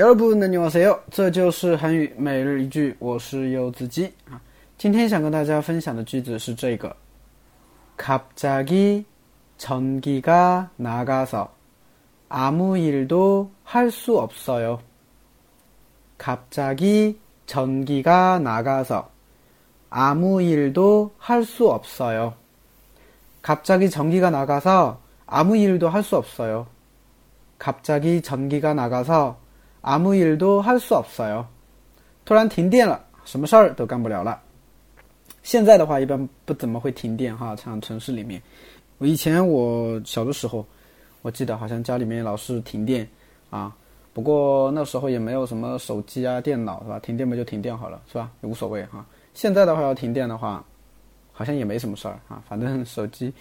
第二部能你往谁哟？这就是韩语每日一句，我是柚子鸡啊。今天想跟大家分享的句子是这个：갑자기전기가나가서아무일도할수없어요갑자기전기가나가서아무일도할수없어요갑자기전기가나가서아무일도할수없어요갑자기전기가나가서 阿木伊尔都还是없어 요。 突然停电了，什么事儿都干不了了。现在的话，一般不怎么会停电哈，像城市里面。我以前我小的时候，我记得好像家里面老是停电啊。不过那时候也没有什么手机啊、电脑是吧？停电嘛就停电好了是吧？也无所谓哈。现在的话要停电的话，好像也没什么事儿啊，反正手机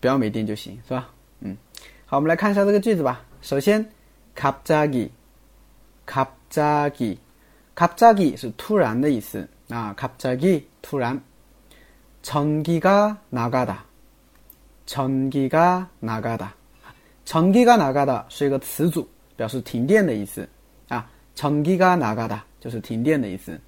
不要没电就行是吧？嗯，好，我们来看一下这个句子吧。首先，갑자 기。 갑자 기， 갑자기是突然的意思啊。갑자기突然。전기가나가 다， 전기가나가 다， 전기가나가다是一个词组，表示停电的意思啊。전기가나가 다就是停电的意思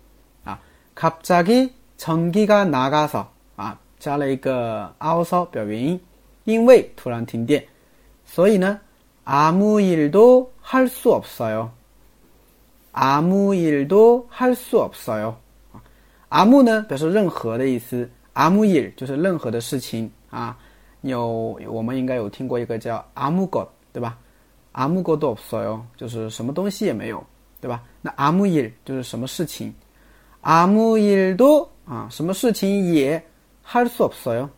啊。갑자기전기가나가서啊，加了一个아서表原因，因为突然停电，所以呢，아무일도할수없어 요。 阿木伊多还是없어 요。 阿木呢表示任何的意思，阿木伊就是任何的事情啊。有我们应该有听过一个叫阿木것对吧？阿木것도없어 요， 就是什么东西也没有，对吧？那阿木伊就是什么事情？阿木伊多啊，什么事情也할수없어 요，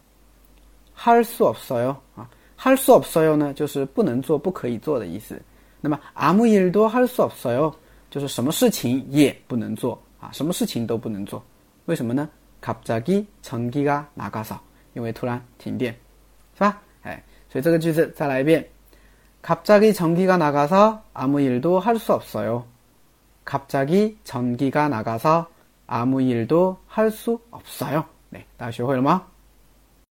할수없어 요。 啊，할수없어요呢就是不能做、不可以做的意思。那么阿木伊多할수없어 요。 就是什么事情也不能做啊，什么事情都不能做，为什么呢？갑자기전기가나가 서， 因为突然停电，是吧？哎，所以这个句子再来一遍。갑자기전기가나가서아무일도할수없어 요。 갑자기전기가나가서아무일도할수없어 요。 哎，大家学会了吗？